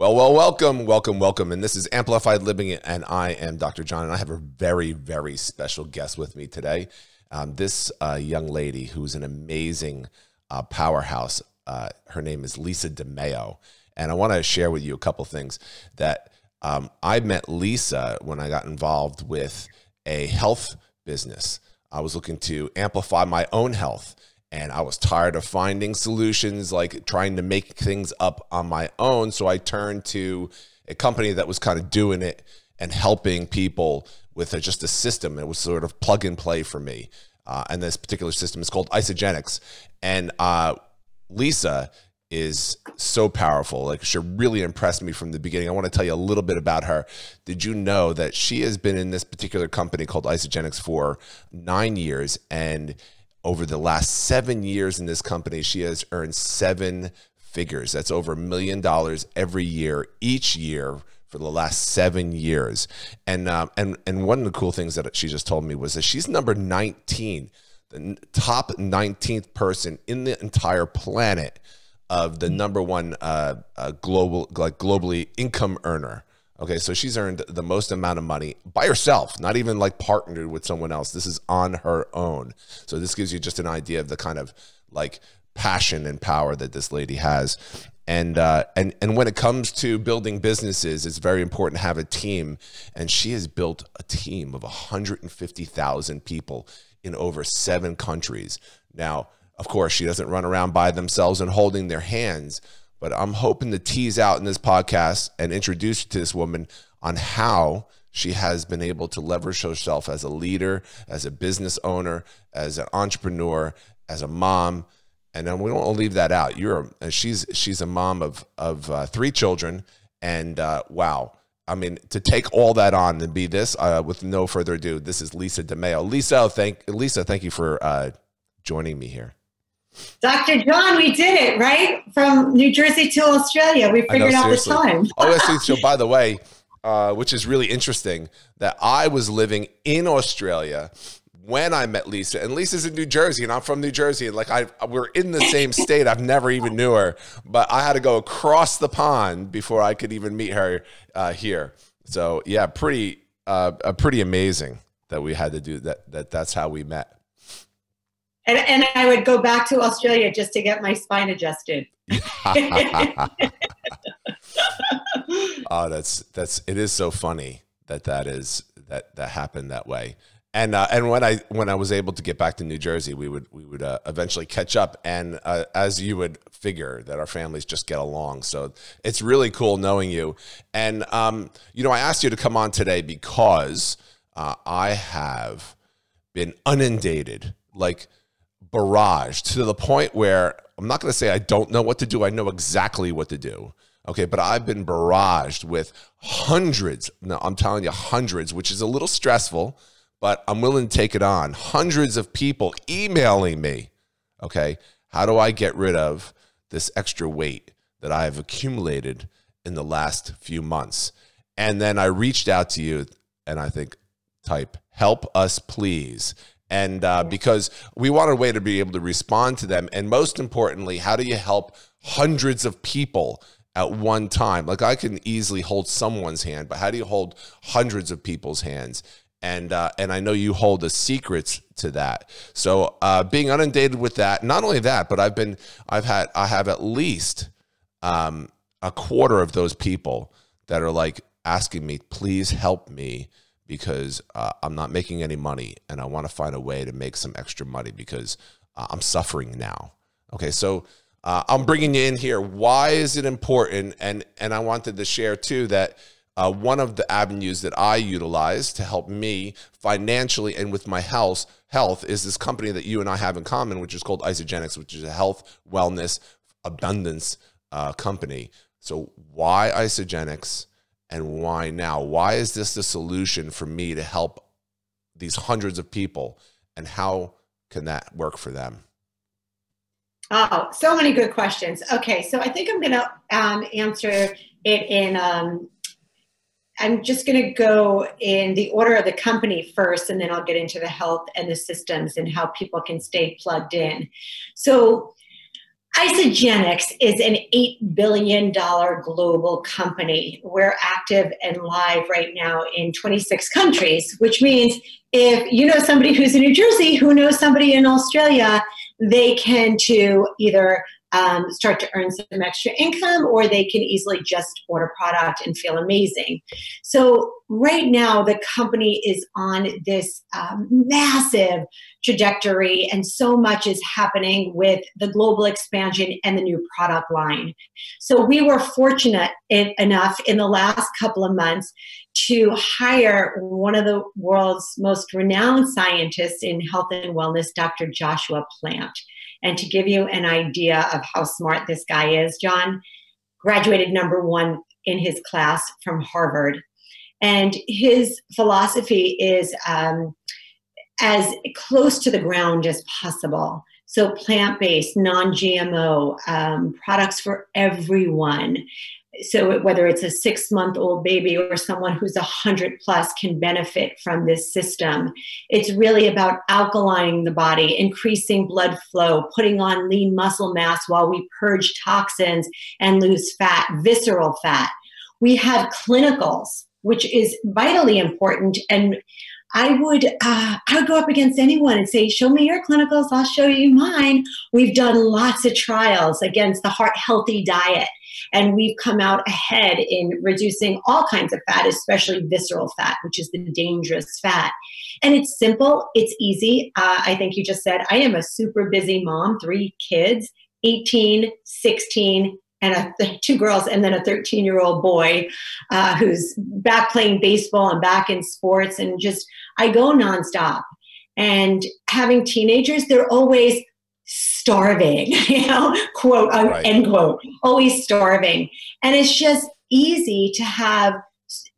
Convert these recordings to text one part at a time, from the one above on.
Well, well, welcome, welcome, welcome. And this is Amplified Living, and I am Dr. John, and I have a very, very special guest with me today. Um, this uh, young lady who's an amazing uh, powerhouse. Uh, her name is Lisa DeMeo. And I want to share with you a couple things that um, I met Lisa when I got involved with a health business. I was looking to amplify my own health and I was tired of finding solutions, like trying to make things up on my own. So I turned to a company that was kind of doing it and helping people with a, just a system. It was sort of plug and play for me. Uh, and this particular system is called Isagenix. And uh, Lisa is so powerful. Like she really impressed me from the beginning. I want to tell you a little bit about her. Did you know that she has been in this particular company called Isagenix for nine years and over the last seven years in this company, she has earned seven figures. That's over a million dollars every year, each year for the last seven years. And um, and and one of the cool things that she just told me was that she's number 19, the top 19th person in the entire planet of the number one uh, uh, global like globally income earner. Okay, so she's earned the most amount of money by herself, not even like partnered with someone else. This is on her own. So this gives you just an idea of the kind of like passion and power that this lady has. And uh, and and when it comes to building businesses, it's very important to have a team. And she has built a team of 150,000 people in over seven countries. Now, of course, she doesn't run around by themselves and holding their hands but I'm hoping to tease out in this podcast and introduce you to this woman on how she has been able to leverage herself as a leader, as a business owner, as an entrepreneur, as a mom. And then we don't leave that out. You're a, she's she's a mom of of uh, three children, and uh, wow, I mean, to take all that on and be this, uh, with no further ado, this is Lisa DeMeo. Lisa, thank Lisa, thank you for uh, joining me here. Dr. John, we did it, right? From New Jersey to Australia. We figured know, out the time. oh. So, by the way, uh, which is really interesting, that I was living in Australia when I met Lisa, and Lisa's in New Jersey, and I'm from New Jersey, and like I, we're in the same state. I've never even knew her, but I had to go across the pond before I could even meet her uh, here. So yeah, pretty, uh, pretty amazing that we had to do that. That that's how we met and, and I would go back to Australia just to get my spine adjusted. oh, that's that's it is so funny that that is that that happened that way. And uh, and when I when I was able to get back to New Jersey, we would we would uh, eventually catch up. And uh, as you would figure, that our families just get along. So it's really cool knowing you. And um, you know, I asked you to come on today because uh, I have been inundated like barrage to the point where I'm not going to say I don't know what to do. I know exactly what to do. Okay, but I've been barraged with hundreds. No, I'm telling you, hundreds, which is a little stressful, but I'm willing to take it on. Hundreds of people emailing me. Okay, how do I get rid of this extra weight that I have accumulated in the last few months? And then I reached out to you and I think, type, help us please and uh, because we want a way to be able to respond to them. And most importantly how do you help hundreds of people at one time? Like i can easily hold someone's hand but how do you hold hundreds of people's hands? And uh, and i know you hold the secrets to that. So uh, being inundated with that not only that but i've been i've had i have at least um, a quarter of those people that are like asking me please help me because uh, I'm not making any money and I want to find a way to make some extra money because uh, I'm suffering now. Okay, so uh, I'm bringing you in here. Why is it important? And and I wanted to share too that uh, one of the avenues that I utilize to help me financially and with my health health is this company that you and I have in common, which is called Isagenix, which is a health, wellness, abundance uh, company. So why Isagenix? And why now? Why is this the solution for me to help these hundreds of people? And how can that work for them? Oh, so many good questions. Okay, so I think I'm going to um, answer it in. Um, I'm just going to go in the order of the company first, and then I'll get into the health and the systems and how people can stay plugged in. So, Isagenix is an $8 billion global company. We're active and live right now in 26 countries, which means if you know somebody who's in New Jersey who knows somebody in Australia, they can to either um, start to earn some extra income or they can easily just order product and feel amazing. So, right now, the company is on this um, massive trajectory, and so much is happening with the global expansion and the new product line. So, we were fortunate in, enough in the last couple of months to hire one of the world's most renowned scientists in health and wellness, Dr. Joshua Plant. And to give you an idea of how smart this guy is, John graduated number one in his class from Harvard. And his philosophy is um, as close to the ground as possible. So, plant based, non GMO, um, products for everyone so whether it's a six month old baby or someone who's a hundred plus can benefit from this system. It's really about alkalining the body increasing blood flow putting on lean muscle mass while we purge toxins and lose fat visceral fat. We have clinicals which is vitally important and I would uh, I would go up against anyone and say, "Show me your clinicals, I'll show you mine." We've done lots of trials against the heart healthy diet, and we've come out ahead in reducing all kinds of fat, especially visceral fat, which is the dangerous fat. And it's simple, it's easy. Uh, I think you just said, I am a super busy mom, three kids, 18, 16, and a, two girls, and then a 13 year old boy uh, who's back playing baseball and back in sports. And just, I go nonstop. And having teenagers, they're always starving, you know, quote, right. end quote, always starving. And it's just easy to have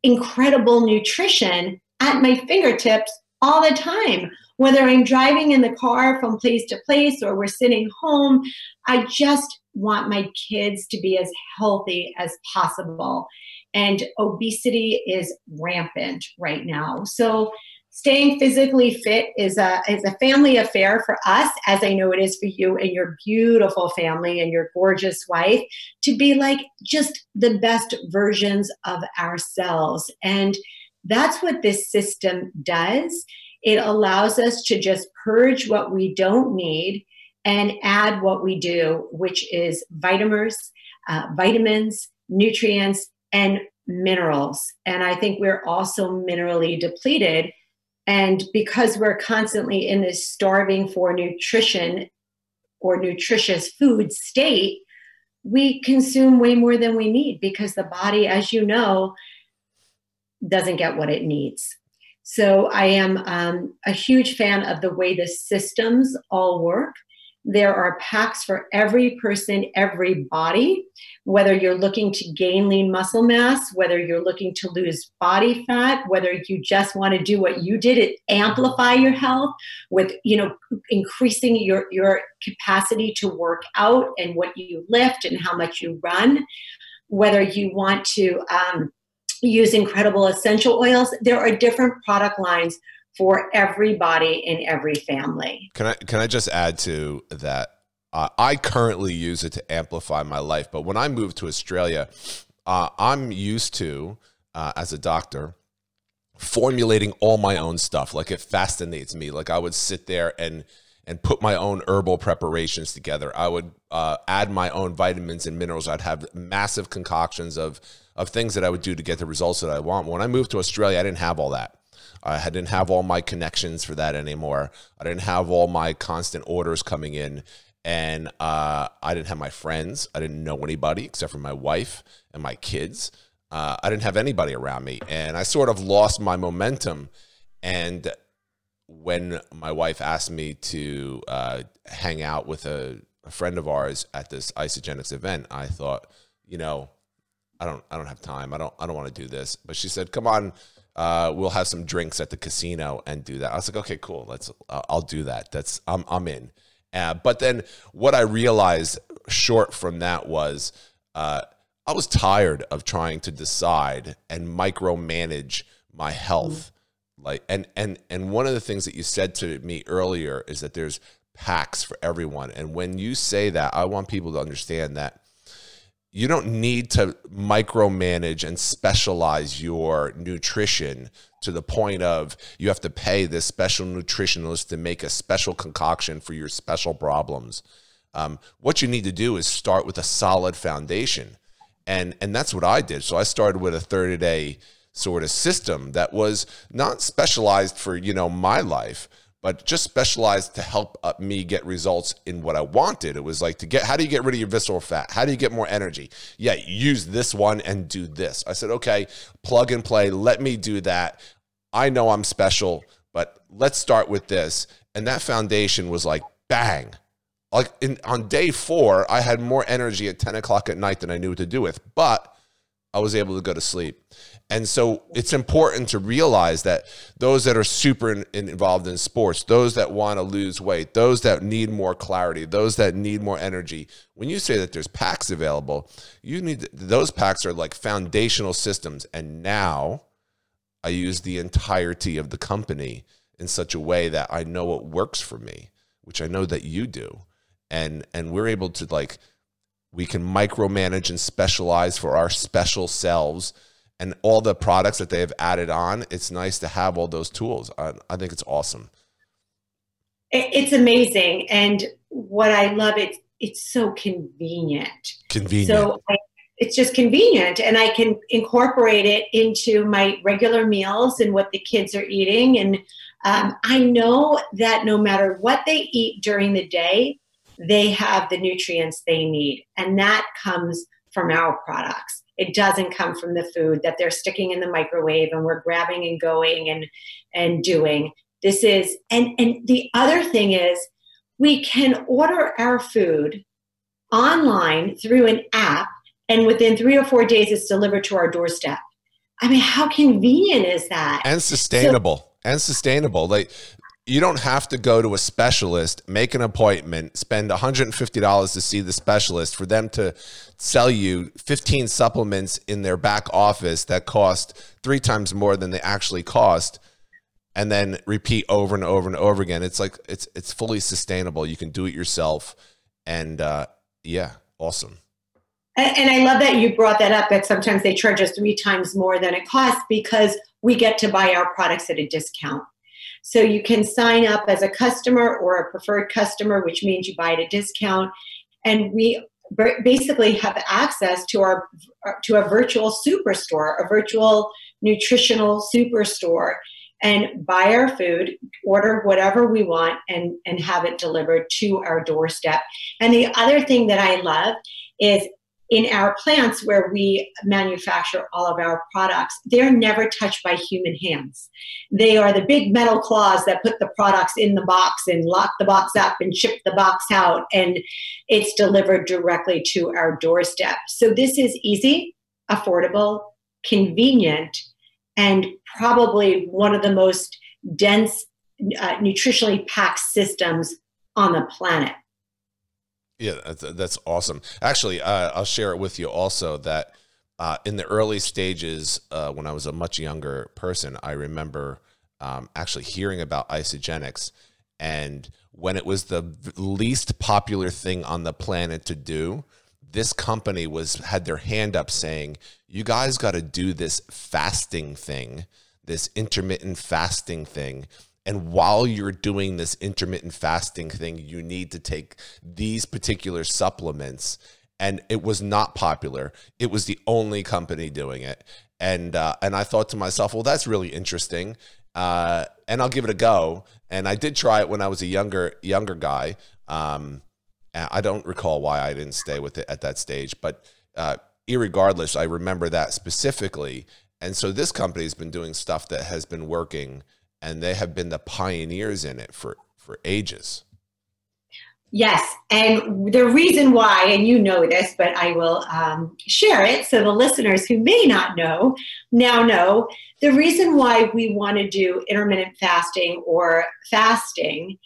incredible nutrition at my fingertips all the time. Whether I'm driving in the car from place to place or we're sitting home, I just want my kids to be as healthy as possible. And obesity is rampant right now. So staying physically fit is a is a family affair for us as i know it is for you and your beautiful family and your gorgeous wife to be like just the best versions of ourselves. And that's what this system does. It allows us to just purge what we don't need and add what we do which is vitamins uh, vitamins nutrients and minerals. And i think we're also minerally depleted and because we're constantly in this starving for nutrition or nutritious food state, we consume way more than we need because the body, as you know, doesn't get what it needs. So I am um, a huge fan of the way the systems all work. There are packs for every person, every body, whether you're looking to gain lean muscle mass, whether you're looking to lose body fat, whether you just want to do what you did, it amplify your health with, you know, increasing your, your capacity to work out and what you lift and how much you run, whether you want to um, use incredible essential oils, there are different product lines for everybody in every family. Can I can I just add to that? Uh, I currently use it to amplify my life, but when I moved to Australia, uh, I'm used to uh, as a doctor formulating all my own stuff. Like it fascinates me. Like I would sit there and and put my own herbal preparations together. I would uh, add my own vitamins and minerals. I'd have massive concoctions of of things that I would do to get the results that I want. When I moved to Australia, I didn't have all that. I didn't have all my connections for that anymore. I didn't have all my constant orders coming in. And uh, I didn't have my friends. I didn't know anybody except for my wife and my kids. Uh, I didn't have anybody around me. And I sort of lost my momentum. And when my wife asked me to uh, hang out with a, a friend of ours at this Isagenix event, I thought, you know, I don't, I don't have time. I don't, I don't want to do this. But she said, "Come on, uh, we'll have some drinks at the casino and do that. I was like, okay, cool. Let's, uh, I'll do that. That's, I'm, I'm in. Uh, but then what I realized short from that was, uh, I was tired of trying to decide and micromanage my health. Mm-hmm. Like, and, and, and one of the things that you said to me earlier is that there's packs for everyone. And when you say that, I want people to understand that you don't need to micromanage and specialize your nutrition to the point of you have to pay this special nutritionalist to make a special concoction for your special problems. Um, what you need to do is start with a solid foundation, and and that's what I did. So I started with a thirty day sort of system that was not specialized for you know my life but just specialized to help uh, me get results in what I wanted. It was like to get how do you get rid of your visceral fat? How do you get more energy? Yeah, use this one and do this. I said, okay, plug and play. Let me do that. I know I'm special, but let's start with this. And that foundation was like bang. Like in, on day four, I had more energy at 10 o'clock at night than I knew what to do with, but I was able to go to sleep. And so it's important to realize that those that are super in, in involved in sports, those that want to lose weight, those that need more clarity, those that need more energy, when you say that there's packs available, you need those packs are like foundational systems. And now I use the entirety of the company in such a way that I know what works for me, which I know that you do. And and we're able to like we can micromanage and specialize for our special selves and all the products that they have added on, it's nice to have all those tools. I, I think it's awesome. It's amazing, and what I love it, it's so convenient. Convenient. So I, it's just convenient, and I can incorporate it into my regular meals and what the kids are eating. And um, I know that no matter what they eat during the day, they have the nutrients they need, and that comes from our products. It doesn't come from the food that they're sticking in the microwave and we're grabbing and going and and doing. This is and and the other thing is we can order our food online through an app and within 3 or 4 days it's delivered to our doorstep. I mean, how convenient is that? And sustainable. So, and sustainable. Like you don't have to go to a specialist, make an appointment, spend $150 to see the specialist for them to sell you 15 supplements in their back office that cost three times more than they actually cost and then repeat over and over and over again. It's like it's it's fully sustainable. You can do it yourself and uh yeah, awesome. And I love that you brought that up that sometimes they charge us three times more than it costs because we get to buy our products at a discount. So you can sign up as a customer or a preferred customer, which means you buy at a discount. And we basically have access to our to a virtual superstore, a virtual nutritional superstore, and buy our food, order whatever we want, and and have it delivered to our doorstep. And the other thing that I love is in our plants where we manufacture all of our products, they're never touched by human hands. They are the big metal claws that put the products in the box and lock the box up and ship the box out, and it's delivered directly to our doorstep. So this is easy, affordable, convenient, and probably one of the most dense, uh, nutritionally packed systems on the planet. Yeah, that's awesome. Actually, uh, I'll share it with you also that uh, in the early stages, uh, when I was a much younger person, I remember um, actually hearing about Isagenix. And when it was the least popular thing on the planet to do, this company was had their hand up saying, "You guys got to do this fasting thing, this intermittent fasting thing." And while you're doing this intermittent fasting thing, you need to take these particular supplements. And it was not popular. It was the only company doing it. And uh, and I thought to myself, well, that's really interesting. Uh, and I'll give it a go. And I did try it when I was a younger younger guy. Um, I don't recall why I didn't stay with it at that stage, but uh, irregardless, I remember that specifically. And so this company has been doing stuff that has been working and they have been the pioneers in it for for ages. Yes, and the reason why, and you know this, but I will um, share it so the listeners who may not know now know the reason why we want to do intermittent fasting or fasting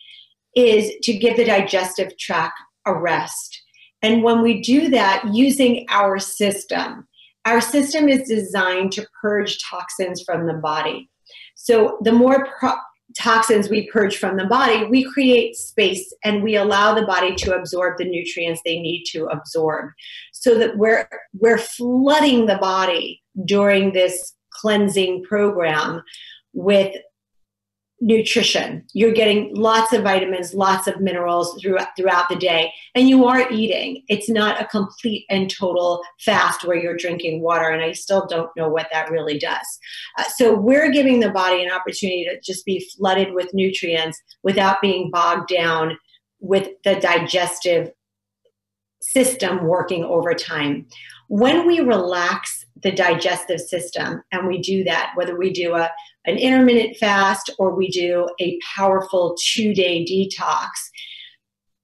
is to give the digestive tract a rest. And when we do that using our system, our system is designed to purge toxins from the body. So the more pro- toxins we purge from the body, we create space and we allow the body to absorb the nutrients they need to absorb. So that we're we're flooding the body during this cleansing program with nutrition. You're getting lots of vitamins, lots of minerals throughout throughout the day, and you are eating. It's not a complete and total fast where you're drinking water, and I still don't know what that really does. Uh, so we're giving the body an opportunity to just be flooded with nutrients without being bogged down with the digestive system working over time. When we relax the digestive system, and we do that, whether we do a, an intermittent fast or we do a powerful two day detox,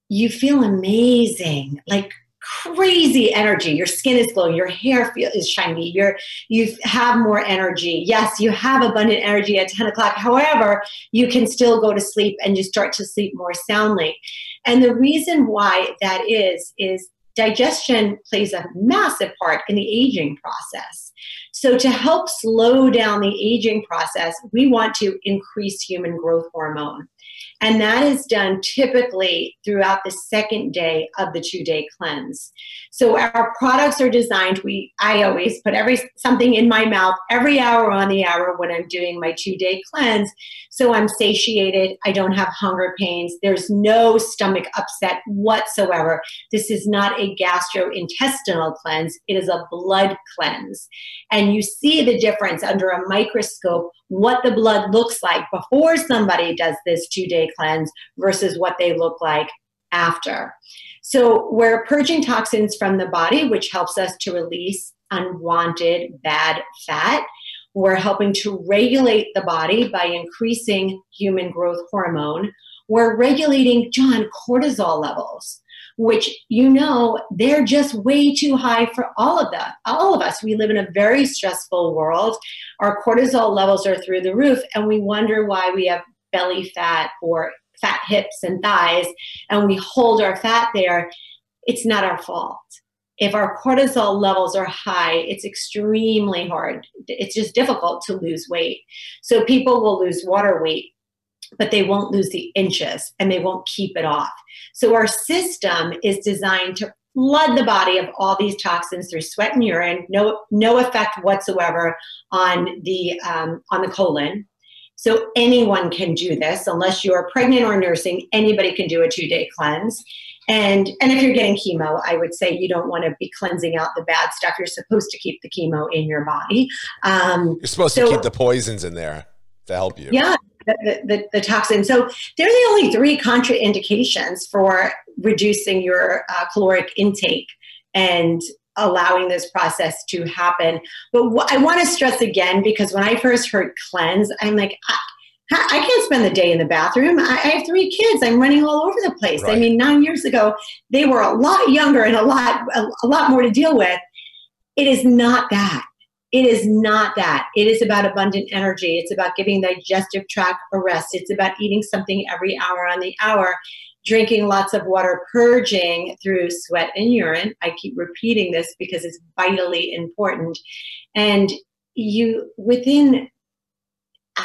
you feel amazing, like crazy energy. Your skin is glowing, your hair feel, is shiny, you're, you have more energy. Yes, you have abundant energy at 10 o'clock. However, you can still go to sleep and you start to sleep more soundly. And the reason why that is, is digestion plays a massive part in the aging process. So, to help slow down the aging process, we want to increase human growth hormone. And that is done typically throughout the second day of the two day cleanse. So our products are designed, we I always put every something in my mouth every hour on the hour when I'm doing my two day cleanse. So I'm satiated, I don't have hunger pains, there's no stomach upset whatsoever. This is not a gastrointestinal cleanse, it is a blood cleanse. And you see the difference under a microscope what the blood looks like before somebody does this two day cleanse versus what they look like after. So we're purging toxins from the body, which helps us to release unwanted bad fat. We're helping to regulate the body by increasing human growth hormone. We're regulating, John, cortisol levels which you know they're just way too high for all of that all of us we live in a very stressful world our cortisol levels are through the roof and we wonder why we have belly fat or fat hips and thighs and we hold our fat there it's not our fault if our cortisol levels are high, it's extremely hard. It's just difficult to lose weight. So people will lose water weight but they won't lose the inches and they won't keep it off. So our system is designed to flood the body of all these toxins through sweat and urine, no no effect whatsoever on the um, on the colon. So anyone can do this, unless you're pregnant or nursing. Anybody can do a two day cleanse. And and if you're getting chemo, I would say you don't want to be cleansing out the bad stuff. You're supposed to keep the chemo in your body. Um, you're supposed so, to keep the poisons in there to help you. Yeah, the, the, the, toxin. So they're the only three contraindications for reducing your uh, caloric intake and allowing this process to happen. But wh- I want to stress again because when I first heard cleanse, I'm like, I, I can't spend the day in the bathroom. I, I have three kids. I'm running all over the place. Right. I mean, nine years ago, they were a lot younger and a lot a, a lot more to deal with. It is not that it is not that. It is about abundant energy. It's about giving digestive tract a rest. It's about eating something every hour on the hour, drinking lots of water, purging through sweat and urine. I keep repeating this because it's vitally important. And you, within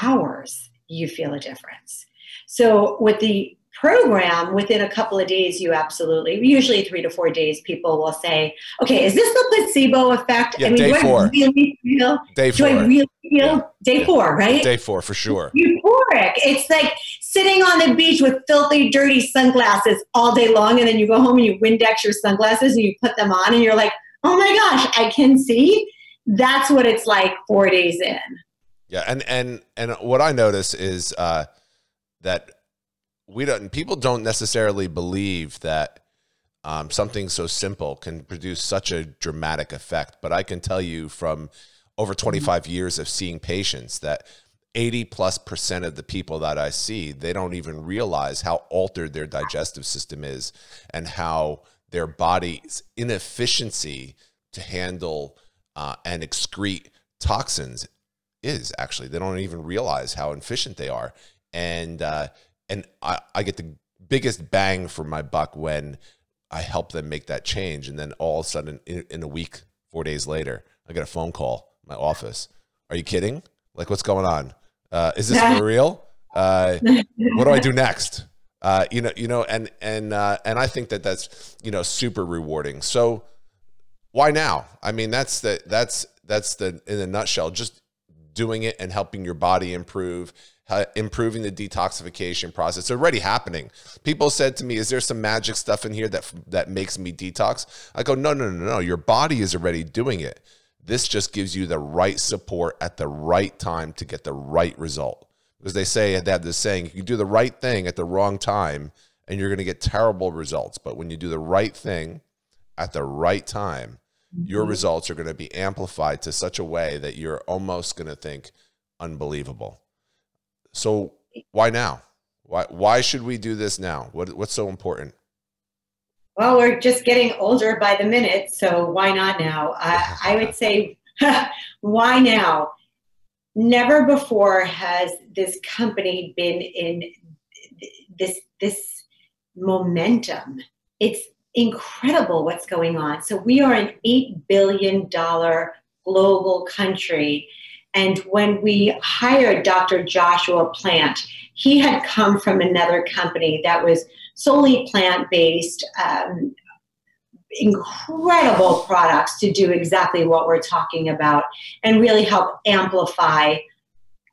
hours, you feel a difference. So, with the program within a couple of days you absolutely usually three to four days people will say okay is this the placebo effect? Yeah, i mean day do four. i really feel day four. do i really feel yeah. day four right? Day four for sure. Euphoric. It's like sitting on the beach with filthy dirty sunglasses all day long and then you go home and you windex your sunglasses and you put them on and you're like oh my gosh i can see? That's what it's like four days in. Yeah and and and what i notice is uh that we don't people don't necessarily believe that um, something so simple can produce such a dramatic effect. But I can tell you from over mm-hmm. 25 years of seeing patients that 80 plus percent of the people that I see, they don't even realize how altered their digestive system is and how their body's inefficiency to handle uh, and excrete toxins is actually. They don't even realize how efficient they are. And uh, and I, I get the biggest bang for my buck when I help them make that change. And then all of a sudden, in, in a week, four days later, I get a phone call, my office. Are you kidding? Like, what's going on? Uh, is this for real? Uh, what do I do next? Uh, you know, you know, and and uh, and I think that that's you know super rewarding. So why now? I mean, that's the that's that's the in a nutshell. Just doing it and helping your body improve, uh, improving the detoxification process. It's already happening. People said to me, "Is there some magic stuff in here that that makes me detox?" I go, "No, no, no, no. Your body is already doing it. This just gives you the right support at the right time to get the right result." because they say they have this saying you do the right thing at the wrong time and you're going to get terrible results but when you do the right thing at the right time your mm-hmm. results are going to be amplified to such a way that you're almost going to think unbelievable so why now? Why why should we do this now? What, what's so important? Well we're just getting older by the minute so why not now? I, I would say why now? Never before has this company been in this this momentum. It's incredible what's going on. So we are an 8 billion dollar global country and when we hired dr joshua plant he had come from another company that was solely plant-based um, incredible products to do exactly what we're talking about and really help amplify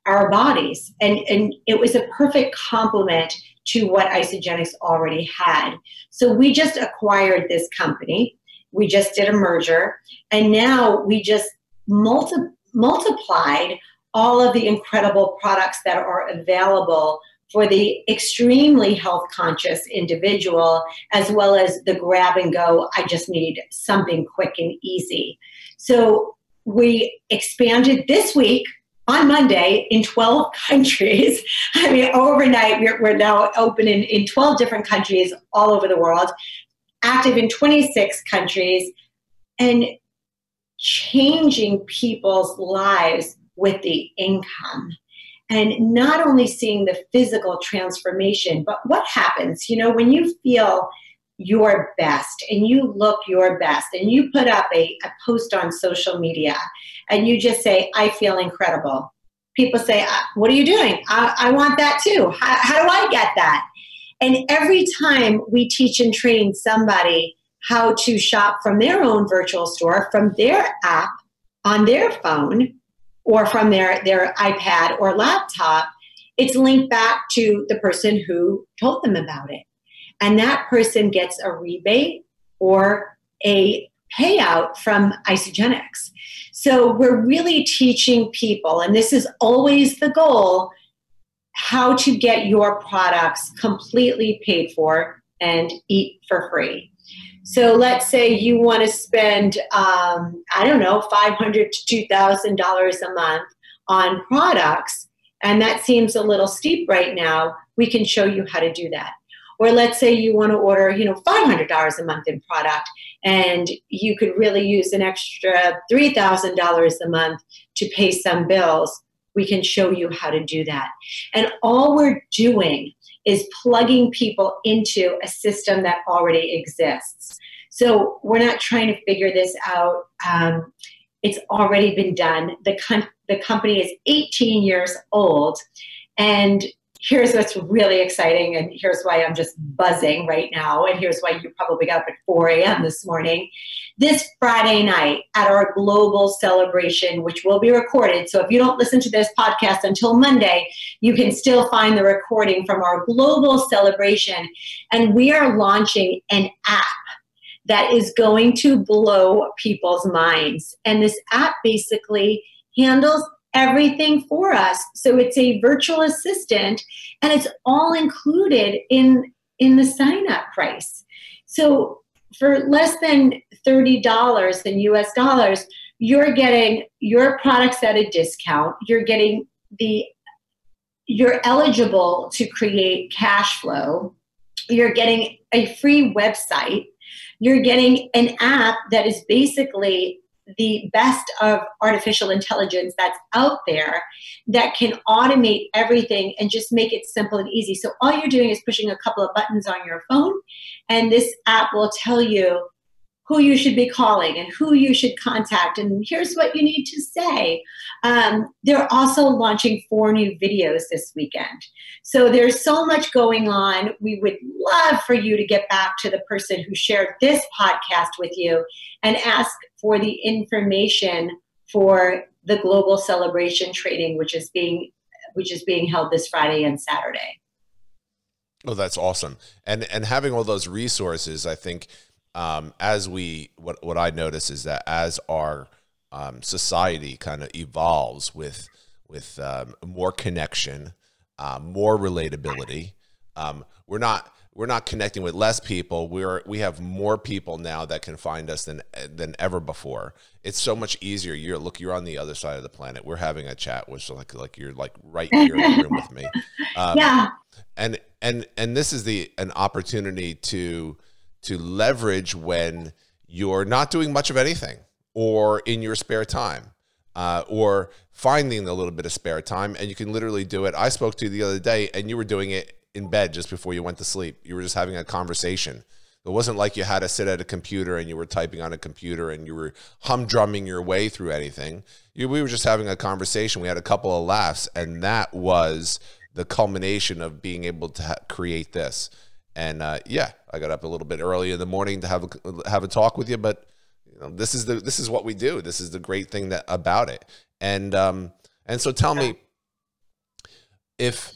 our bodies. And, and it was a perfect complement to what Isagenix already had. So we just acquired this company. We just did a merger. And now we just multi- multiplied all of the incredible products that are available for the extremely health conscious individual, as well as the grab and go, I just need something quick and easy. So we expanded this week on Monday in 12 countries. I mean, overnight, we're, we're now open in, in 12 different countries all over the world, active in 26 countries, and changing people's lives with the income and not only seeing the physical transformation, but what happens, you know, when you feel your best and you look your best and you put up a, a post on social media and you just say, I feel incredible. People say, uh, What are you doing? I, I want that too. How, how do I get that? And every time we teach and train somebody how to shop from their own virtual store, from their app on their phone, or from their, their iPad or laptop, it's linked back to the person who told them about it. And that person gets a rebate or a payout from Isagenix. So we're really teaching people, and this is always the goal, how to get your products completely paid for and eat for free. So let's say you want to spend, um, I don't know, 500 to $2,000 a month on products, and that seems a little steep right now. We can show you how to do that. Or let's say you want to order, you know, $500 a month in product, and you could really use an extra $3,000 a month to pay some bills. We can show you how to do that. And all we're doing is plugging people into a system that already exists. So we're not trying to figure this out. Um, it's already been done. The, com- the company is 18 years old. And here's what's really exciting, and here's why I'm just buzzing right now, and here's why you probably got up at 4 a.m. this morning. This Friday night at our global celebration, which will be recorded. So if you don't listen to this podcast until Monday, you can still find the recording from our global celebration. And we are launching an app that is going to blow people's minds. And this app basically handles everything for us. So it's a virtual assistant and it's all included in in the sign up price. So for less than $30 in US dollars, you're getting your products at a discount. You're getting the you're eligible to create cash flow. You're getting a free website. You're getting an app that is basically the best of artificial intelligence that's out there that can automate everything and just make it simple and easy. So all you're doing is pushing a couple of buttons on your phone, and this app will tell you who you should be calling and who you should contact, and here's what you need to say. Um, they're also launching four new videos this weekend. So there's so much going on. We would love for you to get back to the person who shared this podcast with you and ask for the information for the global celebration trading, which is being which is being held this Friday and Saturday. Oh, that's awesome. And and having all those resources, I think um, as we what what I notice is that as our um, society kind of evolves with with um, more connection, uh, more relatability, um, we're not we're not connecting with less people. We're we have more people now that can find us than than ever before. It's so much easier. You're look, you're on the other side of the planet. We're having a chat, which like like you're like right here in the room with me. Um, yeah. And and and this is the an opportunity to to leverage when you're not doing much of anything or in your spare time uh, or finding a little bit of spare time and you can literally do it. I spoke to you the other day and you were doing it in bed just before you went to sleep. You were just having a conversation. It wasn't like you had to sit at a computer and you were typing on a computer and you were humdrumming your way through anything. You, we were just having a conversation. We had a couple of laughs, and that was the culmination of being able to ha- create this. And uh, yeah, I got up a little bit early in the morning to have a, have a talk with you, but you know, this is the this is what we do. This is the great thing that about it. And um, and so tell me if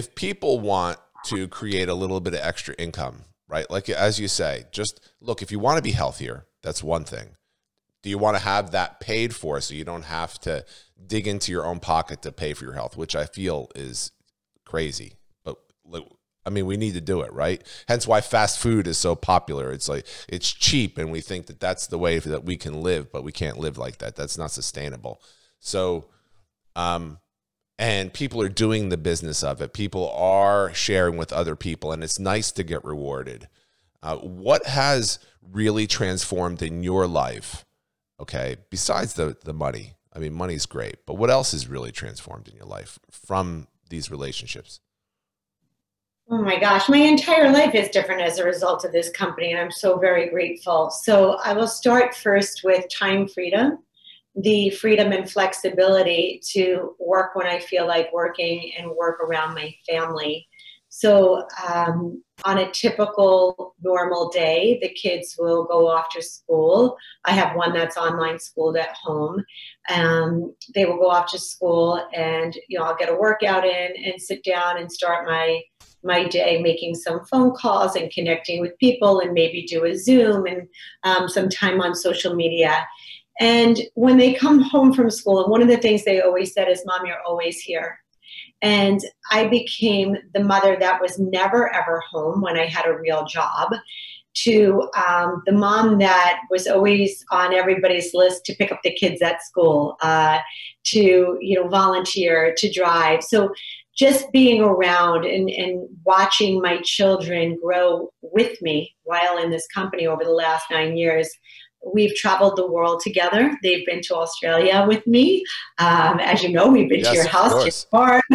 if people want to create a little bit of extra income, right? Like as you say, just look, if you want to be healthier, that's one thing. Do you want to have that paid for so you don't have to dig into your own pocket to pay for your health, which I feel is crazy. But I mean, we need to do it, right? Hence why fast food is so popular. It's like it's cheap, and we think that that's the way that we can live, but we can't live like that. That's not sustainable. So, um, and people are doing the business of it. People are sharing with other people, and it's nice to get rewarded. Uh, what has really transformed in your life? Okay, besides the the money. I mean, money's great, but what else has really transformed in your life from these relationships? Oh my gosh, my entire life is different as a result of this company, and I'm so very grateful. So, I will start first with time freedom the freedom and flexibility to work when I feel like working and work around my family. So, um, on a typical normal day, the kids will go off to school. I have one that's online schooled at home. Um, they will go off to school, and you know I'll get a workout in and sit down and start my my day making some phone calls and connecting with people and maybe do a Zoom and um, some time on social media. And when they come home from school, and one of the things they always said is, Mom, you're always here. And I became the mother that was never ever home when I had a real job to um, the mom that was always on everybody's list to pick up the kids at school, uh, to you know volunteer, to drive. So just being around and, and watching my children grow with me while in this company over the last nine years. We've traveled the world together. They've been to Australia with me. Um, as you know, we've been yes, to your house, your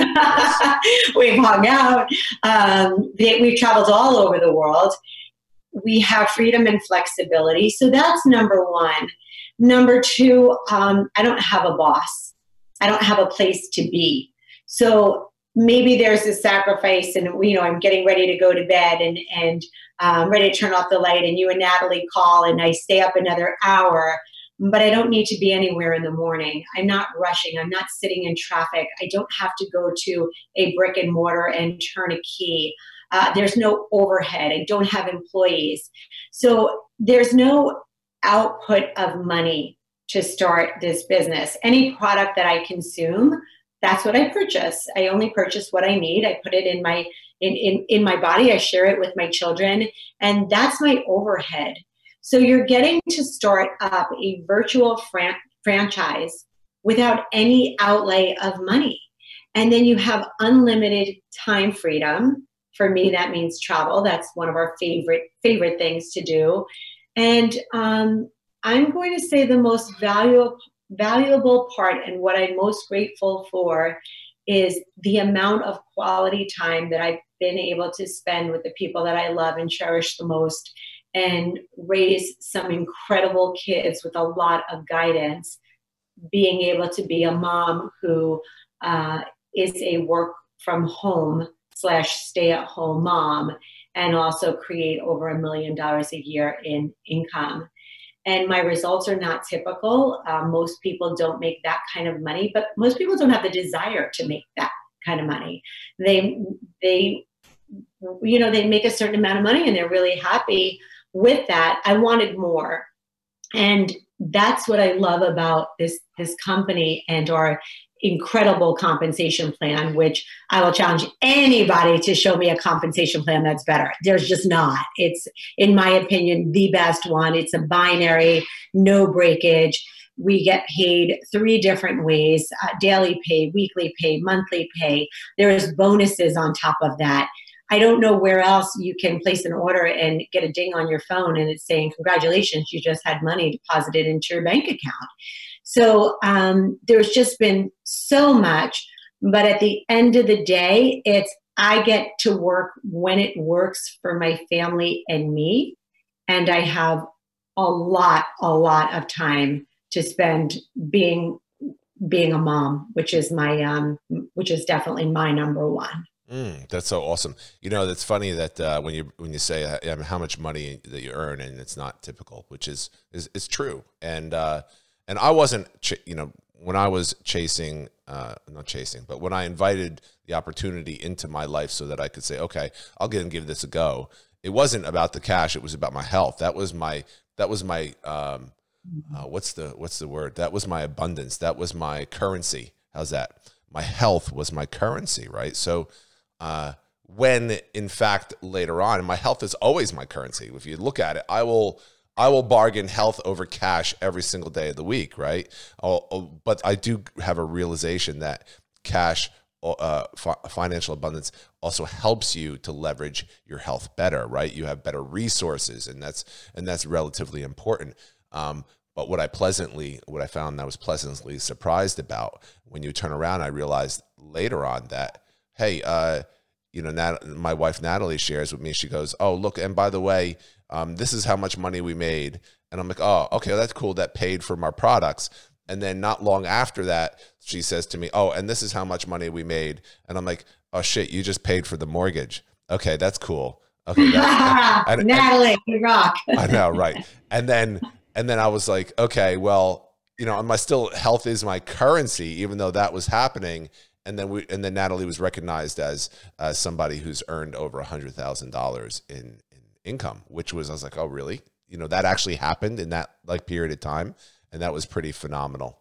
we've hung out. Um, they, we've traveled all over the world. We have freedom and flexibility. So that's number one. Number two, um, I don't have a boss. I don't have a place to be. So maybe there's a sacrifice and you know i'm getting ready to go to bed and and um, ready to turn off the light and you and natalie call and i stay up another hour but i don't need to be anywhere in the morning. I'm not rushing. I'm not sitting in traffic. I don't have to go to a brick and mortar and turn a key. Uh, there's no overhead. I don't have employees. So there's no output of money to start this business. Any product that i consume that's what I purchase. I only purchase what I need. I put it in my in, in, in my body. I share it with my children, and that's my overhead. So you're getting to start up a virtual fran- franchise without any outlay of money. And then you have unlimited time freedom. For me, that means travel. That's one of our favorite favorite things to do. And um, I'm going to say the most valuable valuable part and what I'm most grateful for is the amount of quality time that I've been able to spend with the people that I love and cherish the most. and raise some incredible kids with a lot of guidance. Being able to be a mom who uh, is a work from home slash stay at home mom and also create over a million dollars a year in income. And my results are not typical. Um, most people don't make that kind of money, but most people don't have the desire to make that kind of money. They, they, you know, they make a certain amount of money and they're really happy with that. I wanted more. And that's what I love about this this company and our incredible compensation plan, which I will challenge anybody to show me a compensation plan that's better. There's just not. It's, in my opinion, the best one. It's a binary, no breakage. We get paid three different ways uh, daily pay, weekly pay, monthly pay. There's bonuses on top of that. I don't know where else you can place an order and get a ding on your phone and it's saying, Congratulations, you just had money deposited into your bank account. So um, there's just been so much. But at the end of the day, it's I get to work when it works for my family and me. And I have a lot, a lot of time to spend being being a mom, which is my um, which is definitely my number one. Mm, that's so awesome. You know, that's funny that uh, when you when you say uh, how much money that you earn and it's not typical, which is is, is true. And uh, and I wasn't, ch- you know, when I was chasing, uh, not chasing, but when I invited the opportunity into my life so that I could say, okay, I'll get and give this a go. It wasn't about the cash; it was about my health. That was my that was my um, uh, what's the what's the word? That was my abundance. That was my currency. How's that? My health was my currency, right? So. Uh, when in fact later on my health is always my currency if you look at it i will I will bargain health over cash every single day of the week, right? I'll, but I do have a realization that cash, uh, financial abundance, also helps you to leverage your health better, right? You have better resources, and that's and that's relatively important. Um, but what I pleasantly, what I found I was pleasantly surprised about when you turn around, I realized later on that, hey, uh, you know, Nat- my wife Natalie shares with me. She goes, "Oh, look, and by the way, um, this is how much money we made. And I'm like, oh, okay, that's cool. That paid for my products. And then not long after that, she says to me, oh, and this is how much money we made. And I'm like, oh shit, you just paid for the mortgage. Okay, that's cool. Okay, that's, and, Natalie, you rock. I know, right? And then, and then I was like, okay, well, you know, my still health is my currency, even though that was happening. And then we, and then Natalie was recognized as uh, somebody who's earned over a hundred thousand dollars in income, which was I was like, oh really? You know, that actually happened in that like period of time, and that was pretty phenomenal.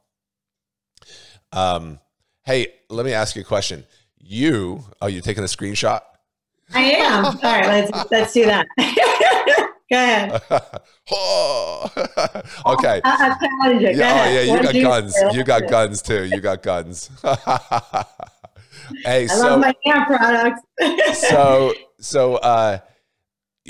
Um, hey, let me ask you a question. You, are you taking a screenshot? I am. All right, let's let's do that. Go ahead. oh, okay. Uh, yeah, oh, yeah, you got guns. You got guns too. You got guns. hey, I so, love my hair products. so, so, uh,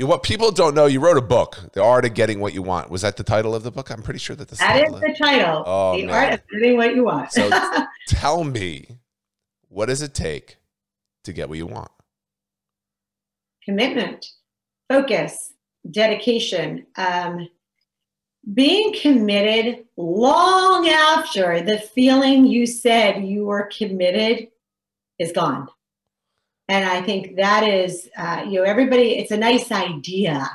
what people don't know, you wrote a book, "The Art of Getting What You Want." Was that the title of the book? I'm pretty sure that the that is the title. Oh, the man. Art of Getting What You Want. so tell me, what does it take to get what you want? Commitment, focus, dedication, um, being committed long after the feeling you said you were committed is gone. And I think that is, uh, you know, everybody, it's a nice idea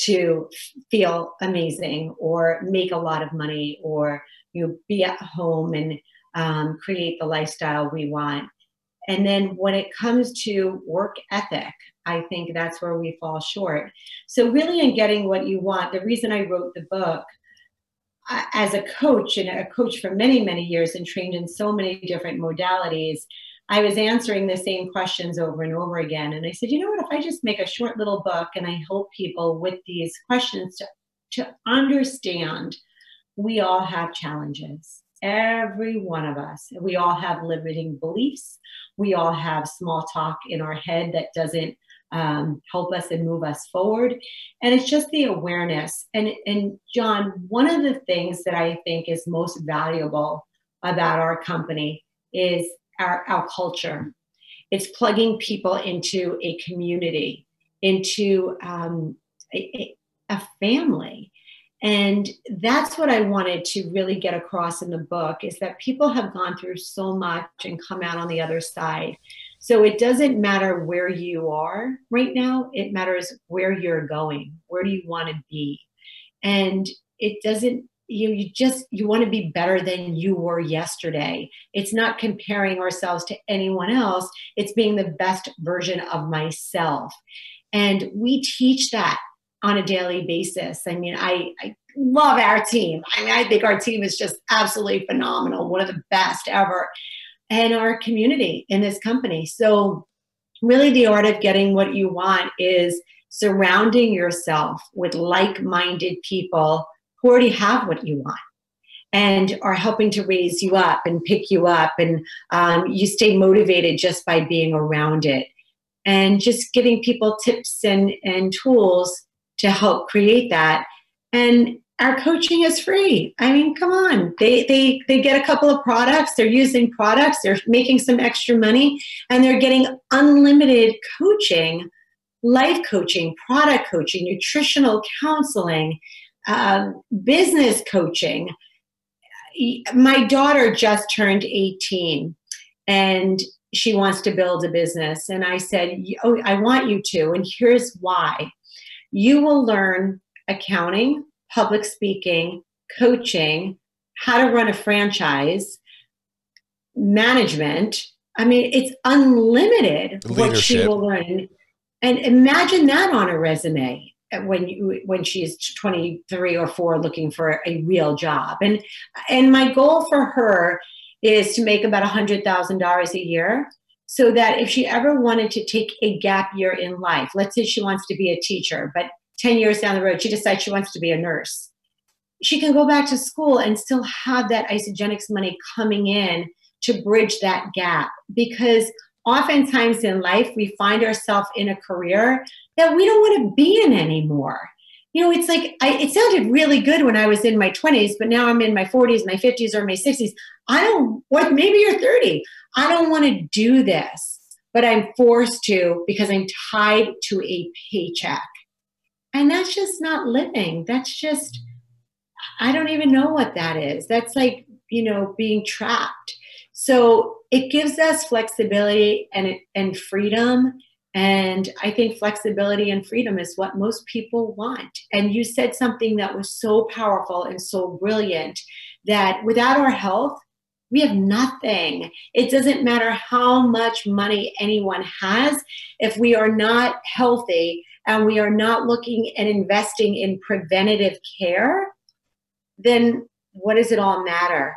to feel amazing or make a lot of money or, you know, be at home and um, create the lifestyle we want. And then when it comes to work ethic, I think that's where we fall short. So, really, in getting what you want, the reason I wrote the book as a coach and a coach for many, many years and trained in so many different modalities, I was answering the same questions over and over again. And I said, you know what, if I just make a short little book and I help people with these questions to, to understand we all have challenges. Every one of us. We all have limiting beliefs. We all have small talk in our head that doesn't um, help us and move us forward. And it's just the awareness. And, and John, one of the things that I think is most valuable about our company is our, our culture. It's plugging people into a community, into um, a, a family. And that's what I wanted to really get across in the book is that people have gone through so much and come out on the other side. So it doesn't matter where you are right now, it matters where you're going. Where do you want to be? And it doesn't you you just you want to be better than you were yesterday. It's not comparing ourselves to anyone else. It's being the best version of myself. And we teach that on a daily basis. I mean i, I love our team. I mean i think our team is just absolutely phenomenal one of the best ever and our community in this company. So really the art of getting what you want is surrounding yourself with like-minded people already have what you want and are helping to raise you up and pick you up and um, you stay motivated just by being around it and just giving people tips and, and tools to help create that. And our coaching is free. I mean come on. They, they they get a couple of products. They're using products. They're making some extra money and they're getting unlimited coaching life coaching product coaching nutritional counseling um, business coaching. My daughter just turned 18 and she wants to build a business. And I said, Oh, I want you to. And here's why you will learn accounting, public speaking, coaching, how to run a franchise, management. I mean, it's unlimited Leadership. what she will learn. And imagine that on a resume Uh, when you, when she's 23 or 4 looking for a real job. And and my goal for her is to make about $100,000 a year so that if she ever wanted to take a gap year in life let's say she wants to be a teacher but 10 years down the road she decides she wants to be a nurse she can go back to school and still have that Isagenix money coming in to bridge that gap. Because oftentimes in life we find ourselves in a career that we don't want to be in anymore. You know, it's like I, it sounded really good when I was in my 20s, but now I'm in my 40s, my 50s, or my 60s. I don't, or maybe you're 30. I don't want to do this, but I'm forced to because I'm tied to a paycheck. And that's just not living. That's just, I don't even know what that is. That's like, you know, being trapped. So it gives us flexibility and, and freedom and I think flexibility and freedom is what most people want. And you said something that was so powerful and so brilliant that without our health, we have nothing. It doesn't matter how much money anyone has. If we are not healthy and we are not looking and investing in preventative care, then what does it all matter?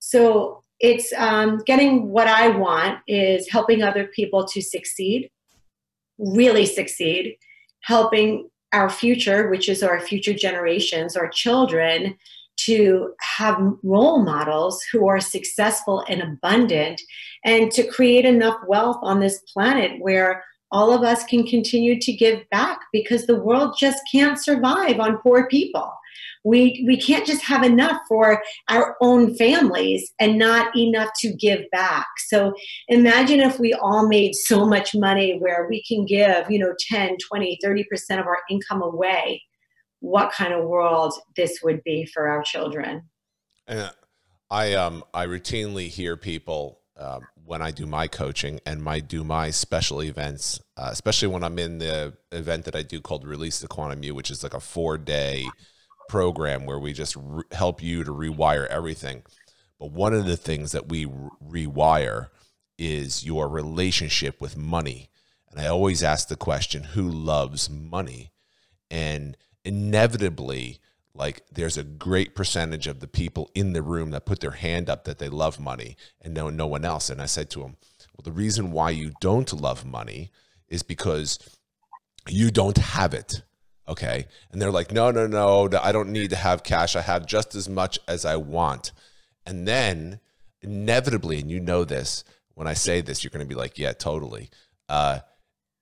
So it's um, getting what I want is helping other people to succeed really succeed, helping our future, which is our future generations, our children, to have role models who are successful and abundant, and to create enough wealth on this planet where all of us can continue to give back because the world just can't survive on poor people we we can't just have enough for our own families and not enough to give back. So imagine if we all made so much money where we can give you know 10 20 30% of our income away. What kind of world this would be for our children. And i um i routinely hear people um, when I do my coaching and my do my special events, uh, especially when I'm in the event that I do called Release the Quantum You, which is like a four day program where we just re- help you to rewire everything. But one of the things that we re- rewire is your relationship with money. And I always ask the question, who loves money? And inevitably, like there's a great percentage of the people in the room that put their hand up that they love money and no no one else. And I said to them, well, the reason why you don't love money is because you don't have it. Okay. And they're like, no, no, no, I don't need to have cash. I have just as much as I want. And then inevitably, and you know this, when I say this, you're going to be like, yeah, totally. Uh,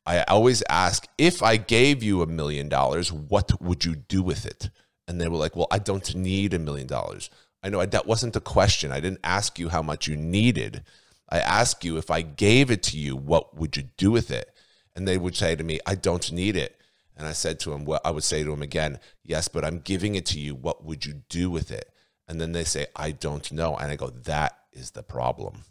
I always ask, if I gave you a million dollars, what would you do with it? And they were like, well, I don't need a million dollars. I know I, that wasn't the question. I didn't ask you how much you needed. I asked you if I gave it to you, what would you do with it? And they would say to me, I don't need it. And I said to him, well, I would say to him again, yes, but I'm giving it to you. What would you do with it? And then they say, I don't know. And I go, that is the problem.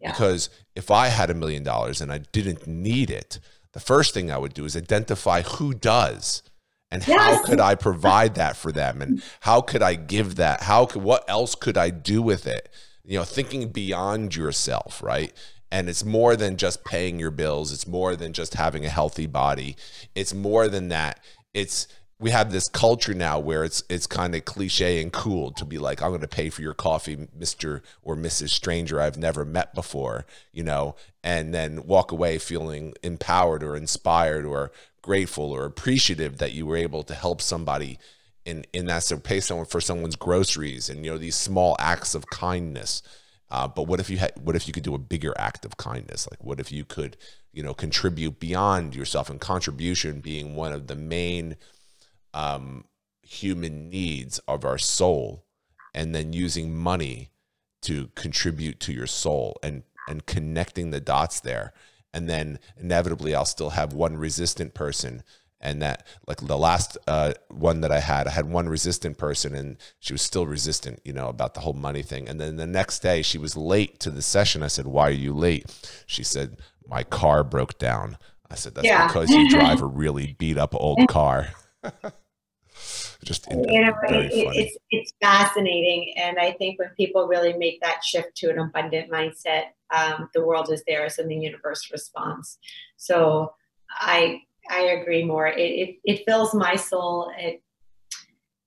Yeah. Because if I had a million dollars and I didn't need it, the first thing I would do is identify who does and yes. how could I provide that for them and how could I give that? How could what else could I do with it? You know, thinking beyond yourself, right? And it's more than just paying your bills. It's more than just having a healthy body. It's more than that. It's we have this culture now where it's it's kind of cliche and cool to be like, I'm going to pay for your coffee, Mr. or Mrs. Stranger I've never met before, you know, and then walk away feeling empowered or inspired or grateful or appreciative that you were able to help somebody in in that so pay someone for someone's groceries and you know these small acts of kindness. Uh, but what if you had what if you could do a bigger act of kindness? Like what if you could, you know, contribute beyond yourself and contribution being one of the main um, human needs of our soul and then using money to contribute to your soul and and connecting the dots there and then inevitably i'll still have one resistant person and that like the last uh, one that i had i had one resistant person and she was still resistant you know about the whole money thing. And then the next day she was late to the session. I said why are you late? She said my car broke down. I said that's yeah. because you drive a really beat up old car. Just you know it, it's it's fascinating. And i think when people really make that shift to an abundant mindset um, the world is theirs and the universe responds so i i agree more. It it, it fills my soul. It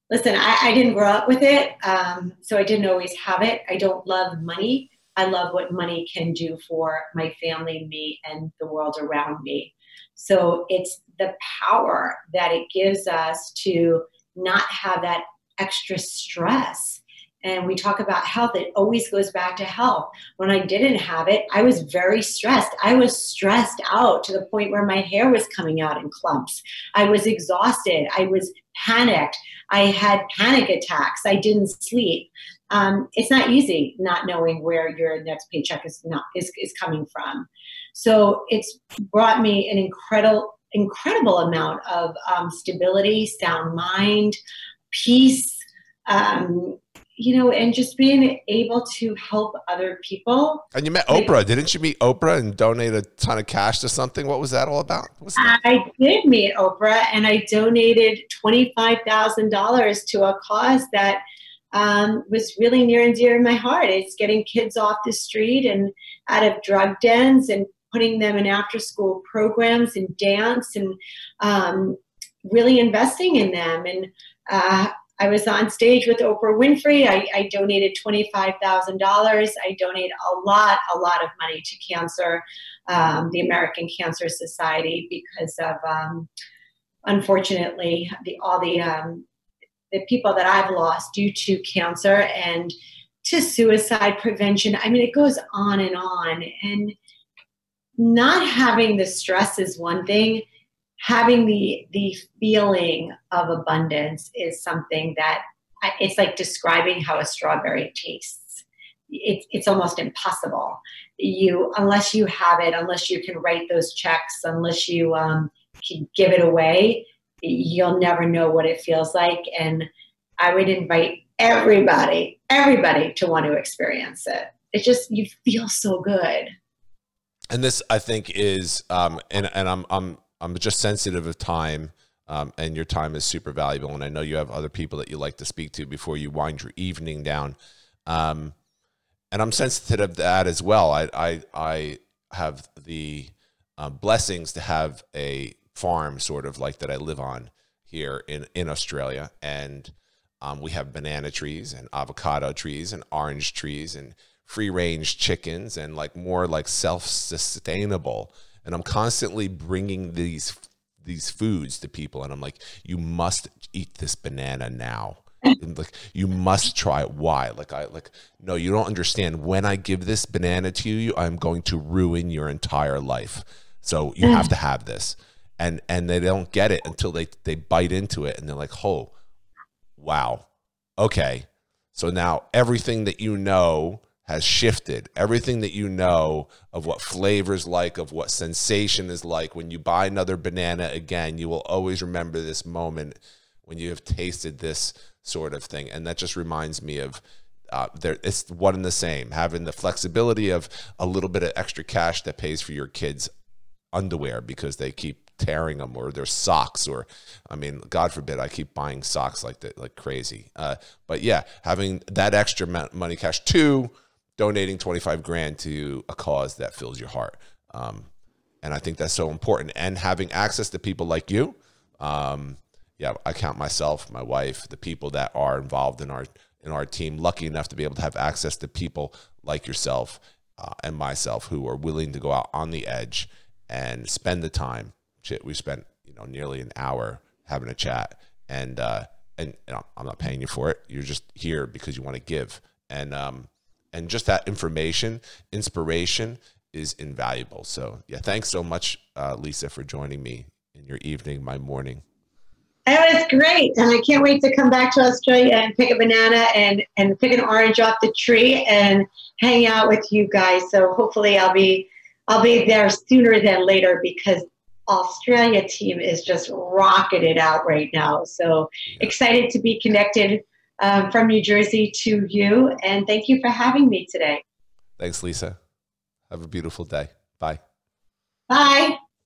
listen I, I didn't grow up with it um, so i didn't always have it. I don't love money. I love what money can do for my family me and the world around me. So it's the power that it gives us to not have that extra stress. And we talk about health, it always goes back to health. When I didn't have it, I was very stressed. I was stressed out to the point where my hair was coming out in clumps. I was exhausted. I was panicked. I had panic attacks. I didn't sleep. Um, it's not easy not knowing where your next paycheck is not is, is coming from. So it's brought me an incredible incredible amount of um, stability, sound mind, peace, um, you know, and just being able to help other people. And you met Oprah, didn't you meet Oprah and donate a ton of cash to something? What was that all about? I did meet Oprah, and I donated twenty five thousand dollars to a cause that um, was really near and dear to my heart. It's getting kids off the street and out of drug dens and putting them in after school programs and dance and um, really investing in them. And uh, I was on stage with Oprah Winfrey. I, I donated $25,000. I donate a lot, a lot of money to cancer, um, the American Cancer Society, because of, um, unfortunately, the, all the, um, the people that I've lost due to cancer and to suicide prevention. I mean, it goes on and on. And not having the stress is one thing having the the feeling of abundance is something that it's like describing how a strawberry tastes. It, it's almost impossible. You unless you have it unless you can write those checks unless you um, can give it away you'll never know what it feels like. And i would invite everybody everybody to want to experience it. It just you feel so good. And this I think is um, and and I'm I'm I'm just sensitive of time. Um, and your time is super valuable. And I know you have other people that you like to speak to before you wind your evening down. Um, and I'm sensitive of that as well. I I, I have the uh, blessings to have a farm, sort of like that I live on here in in Australia, and um, we have banana trees and avocado trees and orange trees and free range chickens and like more like self sustainable. And I'm constantly bringing these these foods to people, and I'm like, you must eat this banana now. And like you must try it. Why? Like I like no, you don't understand. When I give this banana to you, I'm going to ruin your entire life. So you have to have this. And and they don't get it until they they bite into it and they're like, oh, wow, okay. So now everything that you know has shifted. Everything that you know of what flavors like, of what sensation is like when you buy another banana again, you will always remember this moment when you have tasted this sort of thing. And that just reminds me of uh, there, it's one and the same. Having the flexibility of a little bit of extra cash that pays for your kids' underwear because they keep tearing them or their socks or i mean god forbid i keep buying socks like that like crazy uh, but yeah having that extra money cash to donating 25 grand to a cause that fills your heart um, and i think that's so important and having access to people like you um, yeah i count myself my wife the people that are involved in our in our team lucky enough to be able to have access to people like yourself uh, and myself who are willing to go out on the edge and spend the time. Shit, we spent you know nearly an hour having a chat, and uh, and know, I'm not paying you for it. You're just here because you want to give, and um, and just that information, inspiration is invaluable. So yeah, thanks so much, uh, Lisa, for joining me in your evening, my morning. That was great, and I can't wait to come back to Australia and pick a banana and and pick an orange off the tree and hang out with you guys. So hopefully, I'll be I'll be there sooner than later because Australia team is just rocketed out right now. So excited to be connected um, from New Jersey to you, and thank you for having me today. Thanks, Lisa. Have a beautiful day. Bye. Bye.